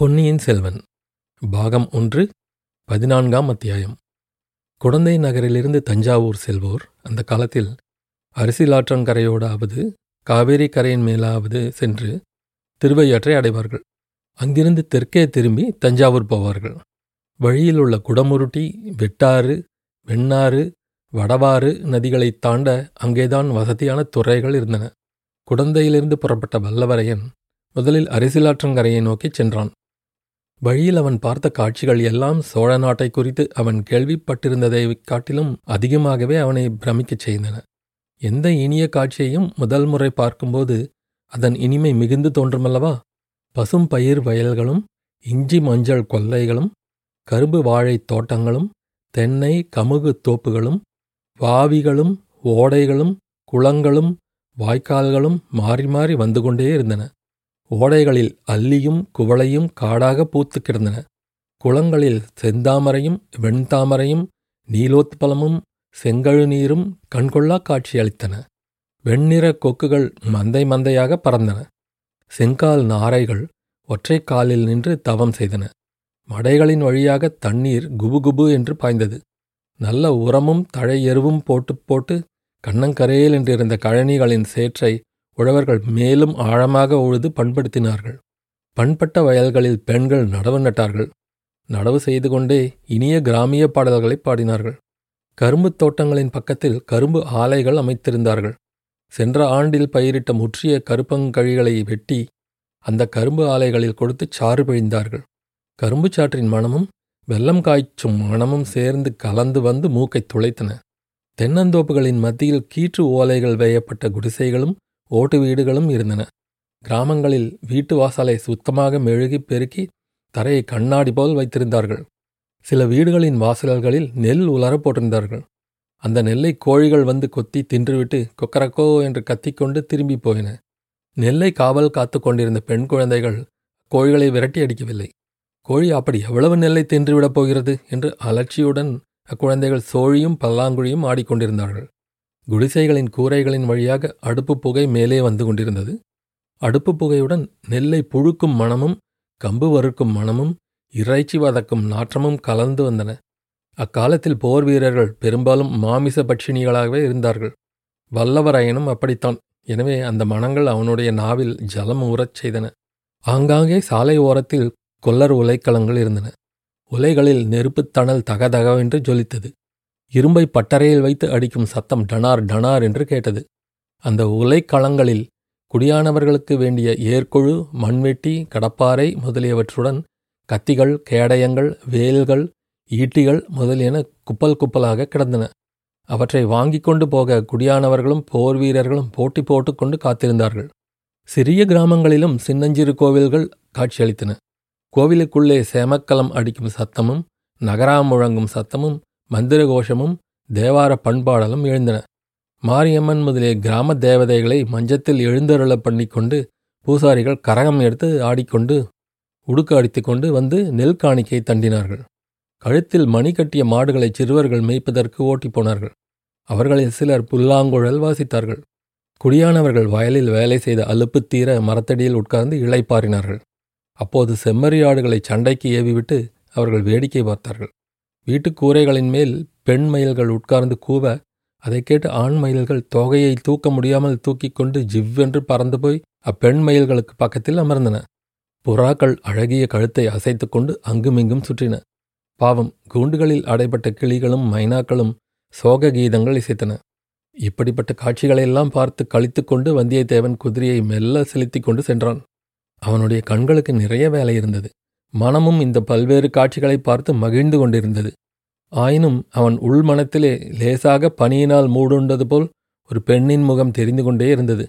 பொன்னியின் செல்வன் பாகம் ஒன்று பதினான்காம் அத்தியாயம். குடந்தை நகரிலிருந்து தஞ்சாவூர் செல்வோர். அந்த காலத்தில் அரிசிலாற்றங்கரையோடாவது காவேரி கரையின் மேலாவது சென்று திருவையாற்றை அடைவார்கள். அங்கிருந்து தெற்கே திரும்பி தஞ்சாவூர் போவார்கள். வழியில் உள்ள குடமுருட்டி வெட்டாறு வெண்ணாறு வடவாறு நதிகளைத் தாண்ட அங்கேதான் வசதியான துறைகள் இருந்தன. குடந்தையிலிருந்து புறப்பட்ட வல்லவரையன் முதலில் அரிசிலாற்றங்கரையை நோக்கிச் சென்றான். வழியில் அவன் பார்த்த காட்சிகள் எல்லாம் சோழ நாட்டை குறித்து அவன் கேள்விப்பட்டிருந்ததை காட்டிலும் அதிகமாகவே அவனை பிரமிக்கச் செய்தன. எந்த இனிய காட்சியையும் முதல் முறை பார்க்கும்போது அதன் இனிமை மிகுந்து தோன்றுமல்லவா? பசும் பயிர் வயல்களும் இஞ்சி மஞ்சள் கொல்லைகளும் கரும்பு வாழைத் தோட்டங்களும் தென்னை கமுகு தோப்புகளும் வாவிகளும் ஓடைகளும் குளங்களும் வாய்க்கால்களும் மாறி மாறி வந்து கொண்டே இருந்தன. ஓடைகளில் அல்லியும் குவளையும் காடாக பூத்து கிடந்தன. குளங்களில் செந்தாமரையும் வெண்தாமரையும் நீலோத்பலமும் செங்கழுநீரும் கண்கொள்ளா காட்சியளித்தன வெண்ணிற கொக்குகள் மந்தை மந்தையாக பறந்தன. செங்கால் நாரைகள் ஒற்றைக் காலில் நின்று தவம் செய்தன. மடைகளின் வழியாக தண்ணீர் குபுகுபு என்று பாய்ந்தது. நல்ல உரமும் தழை எருவும் போட்டு போட்டு கண்ணங்கரையில் என்றிருந்த கழனிகளின் சேற்றை உழவர்கள் மேலும் ஆழமாக உழுது பண்படுத்தினார்கள். பண்பட்ட வயல்களில் பெண்கள் நடவு நட்டார்கள். நடவு செய்து கொண்டே இனிய கிராமிய பாடல்களை பாடினார்கள். கரும்புத் தோட்டங்களின் பக்கத்தில் கரும்பு ஆலைகள் அமைத்திருந்தார்கள். சென்ற ஆண்டில் பயிரிட்ட முற்றிய கருப்பங்கழிகளை வெட்டி அந்த கரும்பு ஆலைகளில் கொடுத்து சாறு பிழிந்தார்கள். கரும்பு சாற்றின் மணமும் வெள்ளம் காய்ச்சும் மணமும் சேர்ந்து கலந்து வந்து மூக்கைத் துளைத்தன. தென்னந்தோப்புகளின் மத்தியில் கீற்று ஓலைகள் வேயப்பட்ட குடிசைகளும் ஓட்டு வீடுகளும் இருந்தன. கிராமங்களில் வீட்டு வாசலை சுத்தமாக மெழுகிப் பெருக்கி தரையை கண்ணாடி போல் வைத்திருந்தார்கள். சில வீடுகளின் வாசல்களில் நெல் உலரப் போட்டிருந்தார்கள். அந்த நெல்லை கோழிகள் வந்து கொத்தி தின்றுவிட்டு கொக்கரக்கோ என்று கத்திக்கொண்டு திரும்பி போயின. நெல்லை காவல் காத்து கொண்டிருந்த பெண் குழந்தைகள் கோழிகளை விரட்டி அடிக்கவில்லை. கோழி அப்படி எவ்வளவு நெல்லை தின்றுவிடப் போகிறது? என்று அலட்சியுடன் அக்குழந்தைகள் சோழியும் பல்லாங்குழியும் ஆடிக்கொண்டிருந்தார்கள். குடிசைகளின் கூரைகளின் வழியாக அடுப்பு புகை மேலே வந்து கொண்டிருந்தது. அடுப்பு புகையுடன் நெல்லை புழுக்கும் மணமும் கம்பு வறுக்கும் மணமும் இறைச்சி வதக்கும் நாற்றமும் கலந்து வந்தன. அக்காலத்தில் போர் வீரர்கள் பெரும்பாலும் மாமிச பட்சிணிகளாகவே இருந்தார்கள். வல்லவரையனும் அப்படித்தான். எனவே அந்த மணங்கள் அவனுடைய நாவில் ஜலம் ஊறச் செய்தன. ஆங்காங்கே சாலை ஓரத்தில் கொல்லர் உலைக்களங்கள் இருந்தன. உலைகளில் நெருப்புத் தணல் தகதகவென்று ஜொலித்தது. இரும்பை பட்டறையில் வைத்து அடிக்கும் சத்தம் டனார் டனார் என்று கேட்டது. அந்த உலைக்களங்களில் குடியானவர்களுக்கு வேண்டிய ஏர்க்குழு மண்வெட்டி கடப்பாறை முதலியவற்றுடன் கத்திகள் கேடயங்கள் வேல்கள் ஈட்டிகள் முதலியன குப்பல் குப்பலாக கிடந்தன. அவற்றை வாங்கிக் கொண்டு போக குடியானவர்களும் போர் வீரர்களும் போட்டி போட்டுக்கொண்டு காத்திருந்தார்கள். சிறிய கிராமங்களிலும் சின்னஞ்சிறு கோவில்கள் காட்சியளித்தன. கோவிலுக்குள்ளே சேமக்கலம் அடிக்கும் சத்தமும் நகரா முழங்கும் சத்தமும் மந்திர கோஷமும் தேவார பண்பாடலும் எழுந்தன. மாரியம்மன் முதலிய கிராம தேவதைகளை மஞ்சத்தில் எழுந்தருள பண்ணிக்கொண்டு பூசாரிகள் கரகம் எடுத்து ஆடிக்கொண்டு உடுக்காடித்துக் கொண்டு வந்து நெல் காணிக்கை தண்டினார்கள். கழுத்தில் மணி கட்டிய மாடுகளை சிறுவர்கள் மேய்ப்பதற்கு ஓட்டிப் போனார்கள். அவர்களில் சிலர் புல்லாங்குழல் வாசித்தார்கள். குடியானவர்கள் வயலில் வேலை செய்த அலுப்பு தீர மரத்தடியில் உட்கார்ந்து இளைப்பாறினார்கள். அப்போது செம்மறியாடுகளை சண்டைக்கு ஏவிவிட்டு அவர்கள் வேடிக்கை பார்த்தார்கள். வீட்டுக் கூரைகளின் மேல் பெண் மயில்கள் உட்கார்ந்து கூவ அதை கேட்டு ஆண் மயில்கள் தொகையை தூக்க முடியாமல் தூக்கிக் கொண்டு ஜிவ்வென்று பறந்து போய் அப்பெண் மயில்களுக்கு பக்கத்தில் அமர்ந்தன. புறாக்கள் அழகிய கழுத்தை அசைத்துக் கொண்டு அங்குமிங்கும் சுற்றின. பாவம் கூண்டுகளில் அடைபட்ட கிளிகளும் மைனாக்களும் சோக கீதங்கள் இசைத்தன. இப்படிப்பட்ட காட்சிகளையெல்லாம் பார்த்து கழித்து கொண்டு வந்தியத்தேவன் குதிரையை மெல்ல செலுத்திக் கொண்டு சென்றான். அவனுடைய கண்களுக்கு நிறைய வேலை இருந்தது. மனமும் இந்த பல்வேறு காட்சிகளை பார்த்து மகிழ்ந்து கொண்டிருந்தது. ஆயினும் அவன் உள்மனத்திலே லேசாக பனியினால் மூடுண்டது போல் ஒரு பெண்ணின் முகம் தெரிந்து கொண்டே இருந்தது.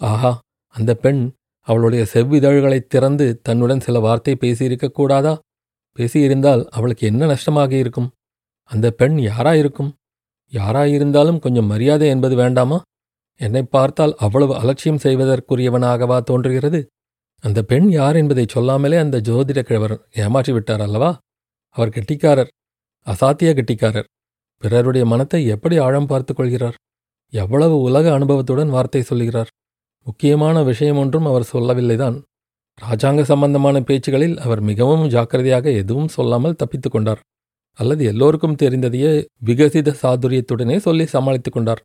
ஆஹா அந்த பெண் அவளுடைய செவ்விதழ்களை திறந்து தன்னுடன் சில வார்த்தை பேசியிருக்க கூடாதா? பேசியிருந்தால் அவளுக்கு என்ன நஷ்டமாக இருக்கும்? அந்த பெண் யாராயிருக்கும் யாராயிருந்தாலும் கொஞ்சம் மரியாதை என்பது வேண்டாமா? என்னை பார்த்தால் அவ்வளவு அலட்சியம் செய்வதற்குரியவனாகவா தோன்றுகிறது? அந்த பெண் யார் என்பதை சொல்லாமலே அந்த ஜோதிட கிழவர் ஏமாற்றி விட்டார் அல்லவா? அவர் கெட்டிக்காரர் அசாத்திய கெட்டிக்காரர். பிறருடைய மனத்தை எப்படி ஆழம் பார்த்துக் கொள்கிறார்? எவ்வளவு உலக அனுபவத்துடன் வார்த்தை சொல்கிறார்? முக்கியமான விஷயம் ஒன்றும் அவர் சொல்லவில்லைதான். ராஜாங்க சம்பந்தமான பேச்சுகளில் அவர் மிகவும் ஜாக்கிரதையாக எதுவும் சொல்லாமல் தப்பித்து கொண்டார். அல்லது எல்லோருக்கும் தெரிந்ததையே விகசித சாதுரியத்துடனே சொல்லி சமாளித்துக் கொண்டார்.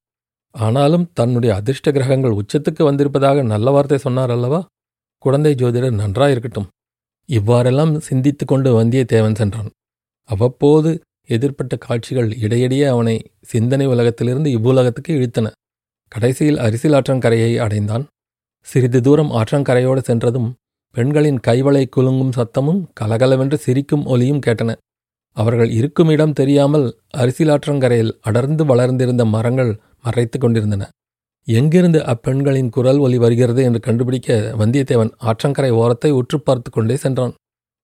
ஆனாலும் தன்னுடைய அதிர்ஷ்ட கிரகங்கள் உச்சத்துக்கு வந்திருப்பதாக நல்ல வார்த்தை சொன்னார் அல்லவா? குழந்தை ஜோதிடர் நன்றாயிருக்கட்டும். இவ்வாறெல்லாம் சிந்தித்து கொண்டு வந்தியத்தேவன் சென்றான். அவ்வப்போது எதிர்ப்பட்ட காட்சிகள் இடையிடையே அவனை சிந்தனை உலகத்திலிருந்து இவ்வுலகத்துக்கு இழுத்தன. கடைசியில் அரிசில் ஆற்றங்கரையை அடைந்தான். சிறிது தூரம் ஆற்றங்கரையோடு சென்றதும் பெண்களின் கைவளை குலுங்கும் சத்தமும் கலகலவென்று சிரிக்கும் ஒலியும் கேட்டன. அவர்கள் இருக்கும் இடம் தெரியாமல் அரிசிலாற்றங்கரையில் அடர்ந்து வளர்ந்திருந்த மரங்கள் மறைத்து கொண்டிருந்தன. எங்கிருந்து அப்பெண்களின் குரல் ஒலி வருகிறது என்று கண்டுபிடிக்க வந்தியத்தேவன் ஆற்றங்கரை ஓரத்தை உற்று பார்த்து கொண்டே சென்றான்.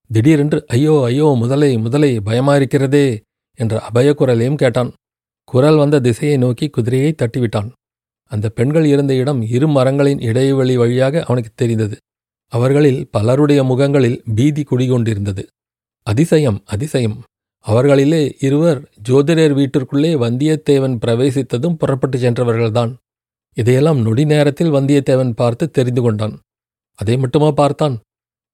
திடீரென்று ஐயோ ஐயோ முதலை முதலை பயமாயிருக்கிறதே என்ற அபய குரலையும் கேட்டான். குரல் வந்த திசையை நோக்கி குதிரையை தட்டிவிட்டான். அந்த பெண்கள் இருந்த இடம் இரு மரங்களின் இடைவெளி வழியாக அவனுக்கு தெரிந்தது. அவர்களில் பலருடைய முகங்களில் பீதி குடிகொண்டிருந்தது. அதிசயம் அதிசயம். அவர்களிலே இருவர் ஜோதிடர் வீட்டிற்குள்ளே வந்தியத்தேவன் பிரவேசித்ததும் புறப்பட்டு சென்றவர்கள்தான். இதையெல்லாம் நொடி நேரத்தில் வந்தியத்தேவன் பார்த்து தெரிந்து கொண்டான். அதை மட்டுமா பார்த்தான்?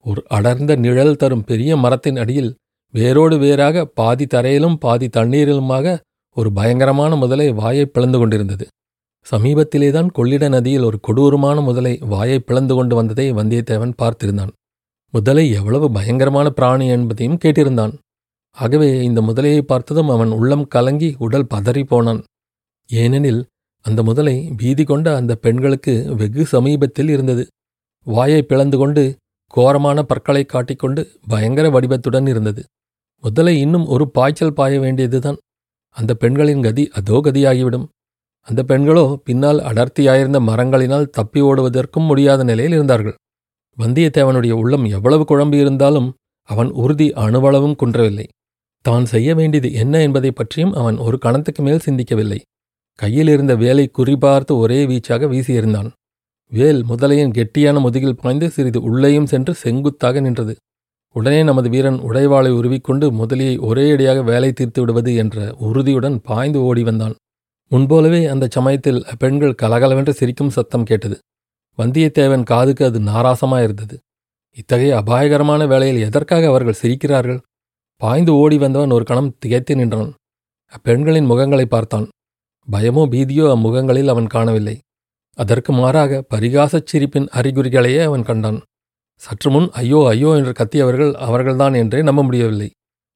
ஒரு அடர்ந்த நிழல் தரும் பெரிய மரத்தின் அடியில் வேரோடு வேறாக பாதி தரையிலும் பாதி தண்ணீரிலுமாக ஒரு பயங்கரமான முதலை வாயை பிளந்து கொண்டிருந்தது. சமீபத்திலேதான் கொள்ளிட நதியில் ஒரு கொடூரமான முதலை வாயை பிளந்து கொண்டு வந்ததை வந்தியத்தேவன் பார்த்திருந்தான். முதலை எவ்வளவு பயங்கரமான பிராணி என்பதையும் கேட்டிருந்தான். ஆகவே இந்த முதலையை பார்த்ததும் அவன் உள்ளம் கலங்கி உடல் பதறி போனான். ஏனெனில் அந்த முதலை பீதி கொண்ட அந்த பெண்களுக்கு வெகு சமீபத்தில் இருந்தது. வாயை பிளந்து கொண்டு கோரமான பற்களை காட்டிக்கொண்டு பயங்கர வடிவத்துடன் இருந்தது. முதலை இன்னும் ஒரு பாய்ச்சல் பாய வேண்டியதுதான். அந்த பெண்களின் கதி அதோ கதியாகிவிடும். அந்த பெண்களோ பின்னால் அடர்த்தியாயிருந்த மரங்களினால் தப்பி ஓடுவதற்கும் முடியாத நிலையில் இருந்தார்கள். வந்தியத்தேவனுடைய உள்ளம் எவ்வளவு குழம்பியிருந்தாலும் அவன் உறுதி அணுவளவும் குன்றவில்லை. தான் செய்ய வேண்டியது என்ன என்பதை பற்றியும் அவன் ஒரு கணத்துக்கு மேல் சிந்திக்கவில்லை. கையில் இருந்த வேலை குறிபார்த்து ஒரே வீச்சாக வீசியிருந்தான். வேல் முதலையின் கெட்டியான முதுகில் பாய்ந்து சிறிது உள்ளேயும் சென்று செங்குத்தாக நின்றது. உடனே நமது வீரன் உடைவாளை உருவிக்கொண்டு முதலியை ஒரேயடியாக வேலை தீர்த்து விடுவது என்ற உறுதியுடன் பாய்ந்து ஓடி வந்தான். முன்போலவே அந்த சமயத்தில் பெண்கள் கலகலவென்று சிரிக்கும் சத்தம் கேட்டது. வந்தியத்தேவன் காதுக்கு அது நாராசமாயிருந்தது. இத்தகைய அபாயகரமான வேளையில் எதற்காக அவர்கள் சிரிக்கிறார்கள்? பாய்ந்து ஓடி வந்தவன் ஒரு கணம் திகைத்து நின்றான். அப்பெண்களின் முகங்களை பார்த்தான். பயமோ பீதியோ அம்முகங்களில் அவன் காணவில்லை. அதற்கு மாறாக பரிகாசச் சிரிப்பின் அறிகுறிகளையே அவன் கண்டான். சற்று முன் ஐயோ ஐயோ என்று கத்தியவர்கள் அவர்கள்தான் என்றே நம்ப முடியவில்லை.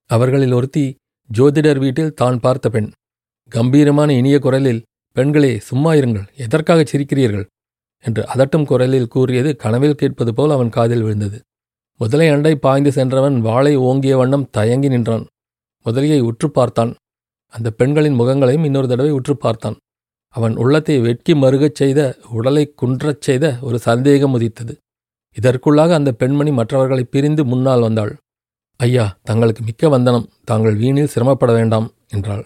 அவர்களில் ஒருத்தி ஜோதிடர் வீட்டில் தான் பார்த்த பெண். கம்பீரமான இனிய குரலில் பெண்களே சும்மா இருங்கள் எதற்காக சிரிக்கிறீர்கள்? என்று அதட்டும் குரலில் கூறியது கனவில் கேட்பது போல் அவன் காதில் விழுந்தது. முதலை அண்டை பாய்ந்து சென்றவன் வாளை ஓங்கிய வண்ணம் தயங்கி நின்றான். முதலியை உற்று பார்த்தான். அந்த பெண்களின் முகங்களையும் இன்னொரு தடவை உற்று பார்த்தான். அவன் உள்ளத்தை வெட்கி மருகச் செய்த உடலை குன்றச் செய்த ஒரு சந்தேகம் உதித்தது. இதற்குள்ளாக அந்த பெண்மணி மற்றவர்களை பிரிந்து முன்னால் வந்தாள். ஐயா தங்களுக்கு மிக்க வந்தனம். தாங்கள் வீணில் சிரமப்பட வேண்டாம் என்றாள்.